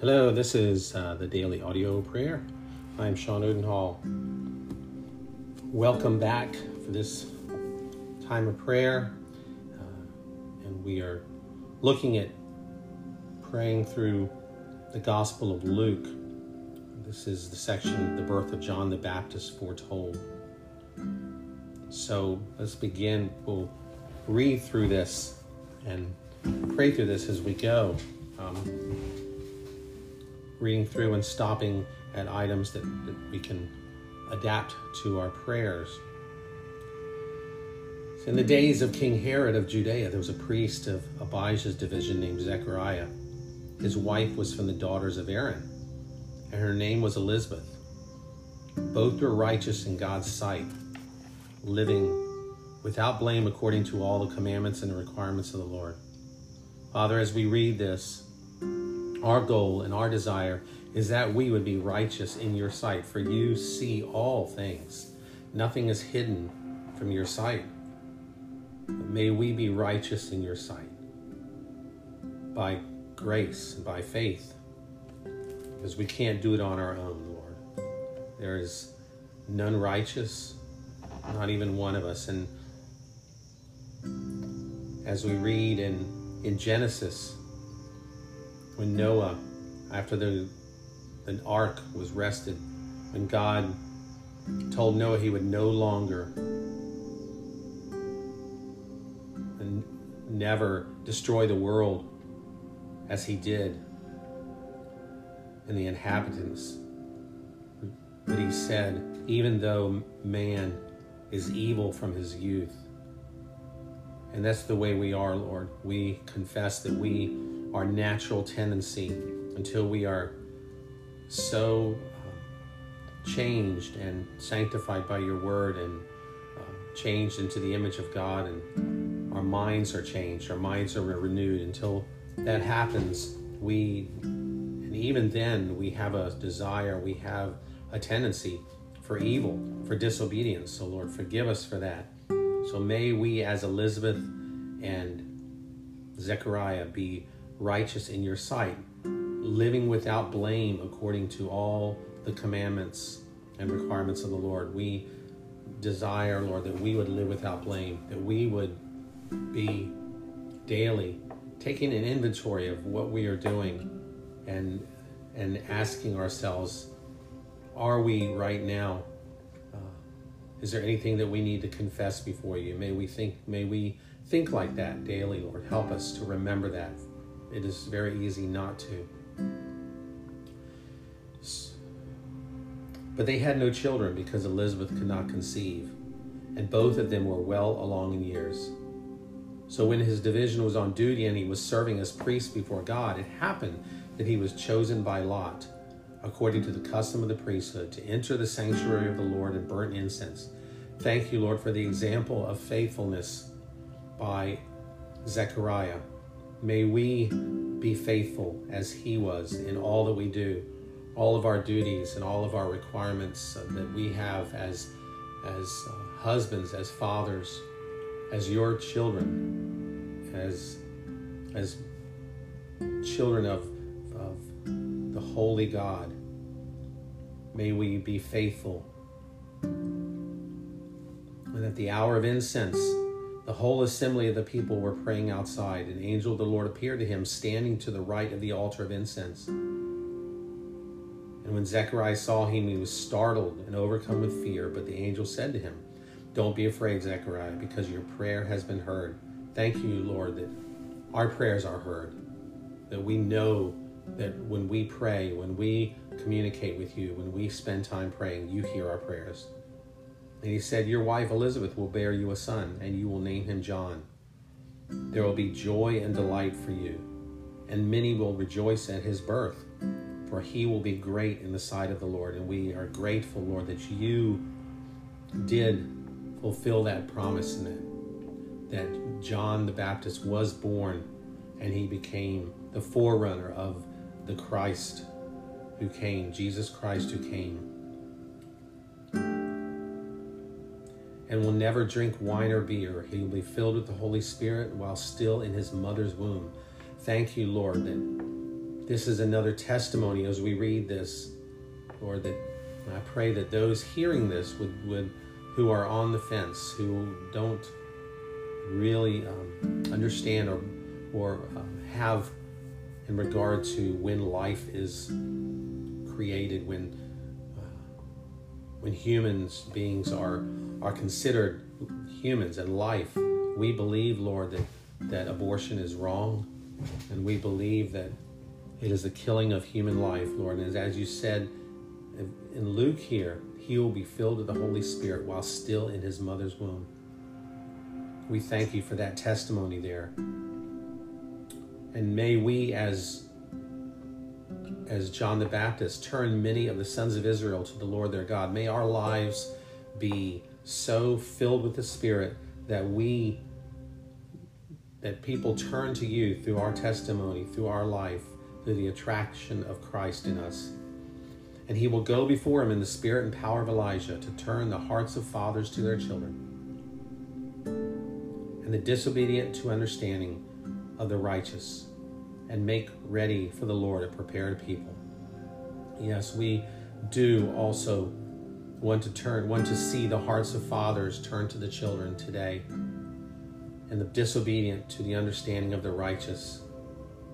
Hello, this is uh, the daily audio prayer. I'm Sean Odenhall. Welcome back for this time of prayer. Uh, and we are looking at praying through the Gospel of Luke. This is the section, the birth of John the Baptist foretold. So let's begin. We'll read through this and pray through this as we go. Um, reading through and stopping at items that, that we can adapt to our prayers. In the days of King Herod of Judea, there was a priest of Abijah's division named Zechariah. His wife was from the daughters of Aaron, and her name was Elizabeth. Both were righteous in God's sight, living without blame according to all the commandments and the requirements of the Lord. Father, as we read this, our goal and our desire is that we would be righteous in your sight, for you see all things. Nothing is hidden from your sight. But may we be righteous in your sight by grace by faith, because we can't do it on our own, Lord. There is none righteous, not even one of us. And as we read in, in Genesis, when Noah, after the, the ark was rested, when God told Noah he would no longer and never destroy the world as he did and the inhabitants. But he said, even though man is evil from his youth, and that's the way we are, Lord. We confess that we our natural tendency until we are so uh, changed and sanctified by your word and uh, changed into the image of God and our minds are changed, our minds are renewed. Until that happens, we, and even then, we have a desire, we have a tendency for evil, for disobedience. So, Lord, forgive us for that. So, may we, as Elizabeth and Zechariah, be righteous in your sight, living without blame according to all the commandments and requirements of the Lord. We desire, Lord, that we would live without blame, that we would be daily taking an inventory of what we are doing and and asking ourselves, are we right now? Uh, is there anything that we need to confess before you? May we think, may we think like that daily, Lord. Help us to remember that it is very easy not to. But they had no children because Elizabeth could not conceive, and both of them were well along in years. So when his division was on duty and he was serving as priest before God, it happened that he was chosen by Lot, according to the custom of the priesthood, to enter the sanctuary of the Lord and burn incense. Thank you, Lord, for the example of faithfulness by Zechariah May we be faithful as He was in all that we do, all of our duties and all of our requirements that we have as, as uh, husbands, as fathers, as your children, as, as children of, of the Holy God. May we be faithful. And at the hour of incense, the whole assembly of the people were praying outside. An angel of the Lord appeared to him, standing to the right of the altar of incense. And when Zechariah saw him, he was startled and overcome with fear. But the angel said to him, Don't be afraid, Zechariah, because your prayer has been heard. Thank you, Lord, that our prayers are heard. That we know that when we pray, when we communicate with you, when we spend time praying, you hear our prayers. And he said, Your wife Elizabeth will bear you a son, and you will name him John. There will be joy and delight for you, and many will rejoice at his birth, for he will be great in the sight of the Lord. And we are grateful, Lord, that you did fulfill that promise and that, that John the Baptist was born and he became the forerunner of the Christ who came, Jesus Christ who came and will never drink wine or beer. He will be filled with the Holy Spirit while still in his mother's womb. Thank you, Lord, that this is another testimony as we read this, Lord, that I pray that those hearing this would, would who are on the fence, who don't really um, understand or, or um, have in regard to when life is created, when when humans beings are are considered humans and life. We believe, Lord, that that abortion is wrong, and we believe that it is the killing of human life, Lord. And as you said in Luke here, he will be filled with the Holy Spirit while still in his mother's womb. We thank you for that testimony there. And may we, as as John the Baptist, turn many of the sons of Israel to the Lord their God. May our lives be so filled with the Spirit that we that people turn to you through our testimony, through our life, through the attraction of Christ in us. And he will go before him in the spirit and power of Elijah to turn the hearts of fathers to their children and the disobedient to understanding of the righteous and make ready for the Lord a prepared people. Yes, we do also want to turn, want to see the hearts of fathers turn to the children today and the disobedient to the understanding of the righteous.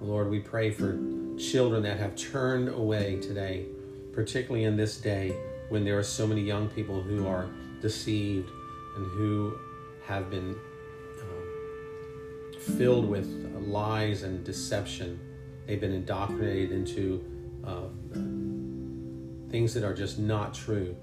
Lord, we pray for children that have turned away today, particularly in this day when there are so many young people who are deceived and who have been um, filled with lies and deception. They've been indoctrinated into uh, things that are just not true.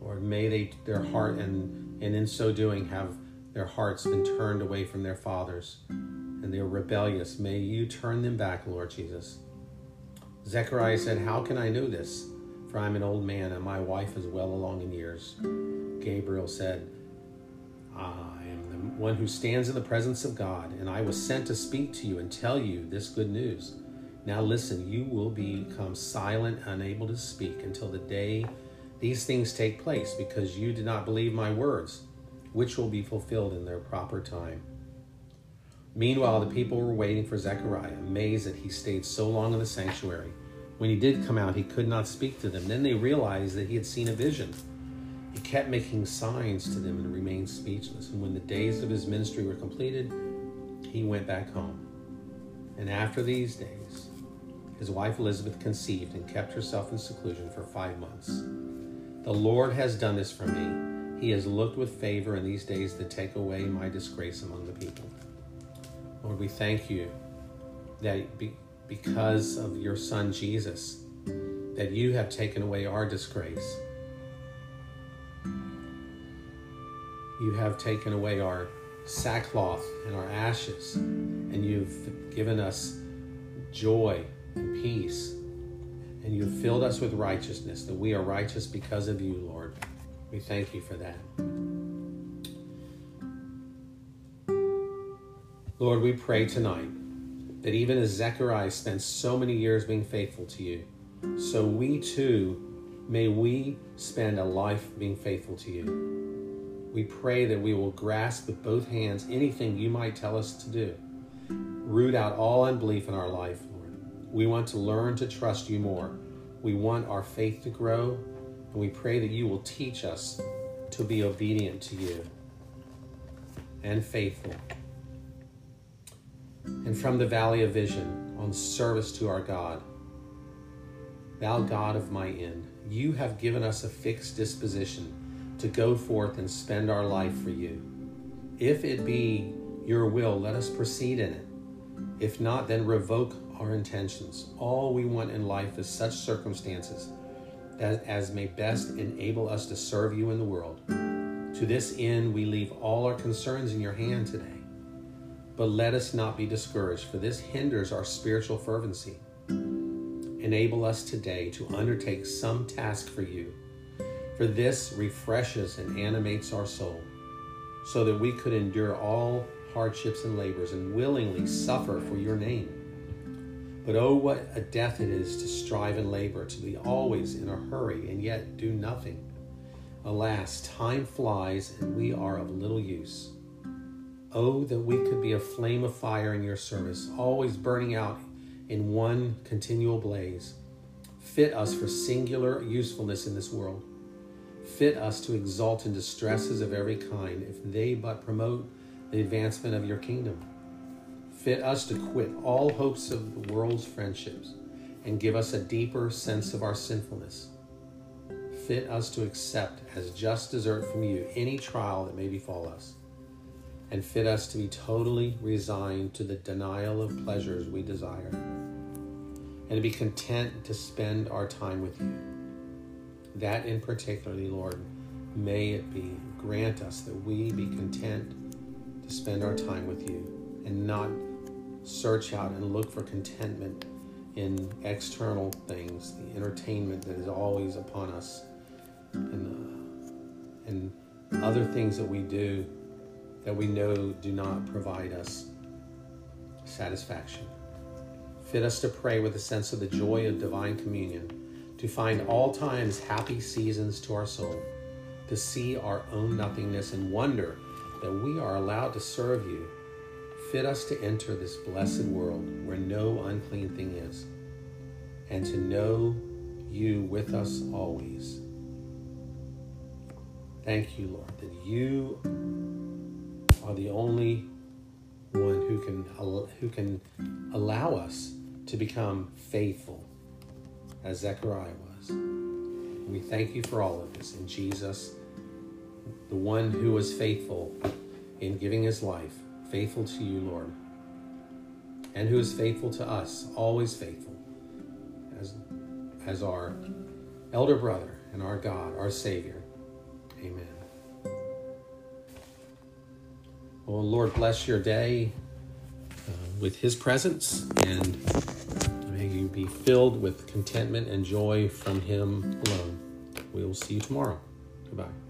Or may they, their heart, and, and in so doing, have their hearts been turned away from their fathers and they are rebellious. May you turn them back, Lord Jesus. Zechariah said, How can I know this? For I'm an old man and my wife is well along in years. Gabriel said, I one who stands in the presence of God, and I was sent to speak to you and tell you this good news. Now listen, you will become silent, unable to speak until the day these things take place, because you did not believe my words which will be fulfilled in their proper time. Meanwhile, the people were waiting for Zechariah, amazed that he stayed so long in the sanctuary. When he did come out, he could not speak to them. Then they realized that he had seen a vision. He kept making signs to them and remained speechless. And when the days of his ministry were completed, he went back home. And after these days, his wife Elizabeth conceived and kept herself in seclusion for five months. The Lord has done this for me he has looked with favor in these days to take away my disgrace among the people. Lord, we thank you that be, because of your Son Jesus, that you have taken away our disgrace. You have taken away our sackcloth and our ashes, and you've given us joy and peace, and you've filled us with righteousness, that we are righteous because of you, Lord. We thank you for that. Lord, we pray tonight that even as Zechariah spent so many years being faithful to you, so we too may we spend a life being faithful to you. We pray that we will grasp with both hands anything you might tell us to do. Root out all unbelief in our life, Lord. We want to learn to trust you more. We want our faith to grow and we pray that you will teach us to be obedient to you and faithful. And from the valley of vision, on service to our God, Thou God of my end, you have given us a fixed disposition to go forth and spend our life for you. If it be your will, let us proceed in it. If not, then revoke our intentions. All we want in life is such circumstances that as may best enable us to serve you in the world. To this end, we leave all our concerns in your hand today. But let us not be discouraged, for this hinders our spiritual fervency. Enable us today to undertake some task for you, for this refreshes and animates our soul, so that we could endure all hardships and labors and willingly suffer for your name but oh, what a death it is to strive and labor, to be always in a hurry and yet do nothing. Alas, time flies and we are of little use. Oh, that we could be a flame of fire in your service, always burning out in one continual blaze. Fit us for singular usefulness in this world. Fit us to exult in distresses of every kind, if they but promote the advancement of your kingdom. Fit us to quit all hopes of the world's friendships and give us a deeper sense of our sinfulness. Fit us to accept as just desert from you any trial that may befall us, and fit us to be totally resigned to the denial of pleasures we desire, and to be content to spend our time with you. That in particularly, Lord, may it be grant us that we be content to spend our time with you and not search out and look for contentment in external things, the entertainment that is always upon us, and, uh, and other things that we do that we know do not provide us satisfaction. Fit us to pray with a sense of the joy of divine communion, to find all times happy seasons to our soul, to see our own nothingness and wonder that we are allowed to serve you fit us to enter this blessed world where no unclean thing is, and to know you with us always. Thank you, Lord, that you are the only one who can who can allow us to become faithful, as Zechariah was. We thank you for all of this in Jesus, the one who was faithful in giving his life faithful to you, Lord, and who is faithful to us, always faithful, as, as our elder brother and our God, our Savior. Amen. Well, Lord, bless your day uh, with His presence, and be filled with contentment and joy from Him alone. We will see you tomorrow. Goodbye.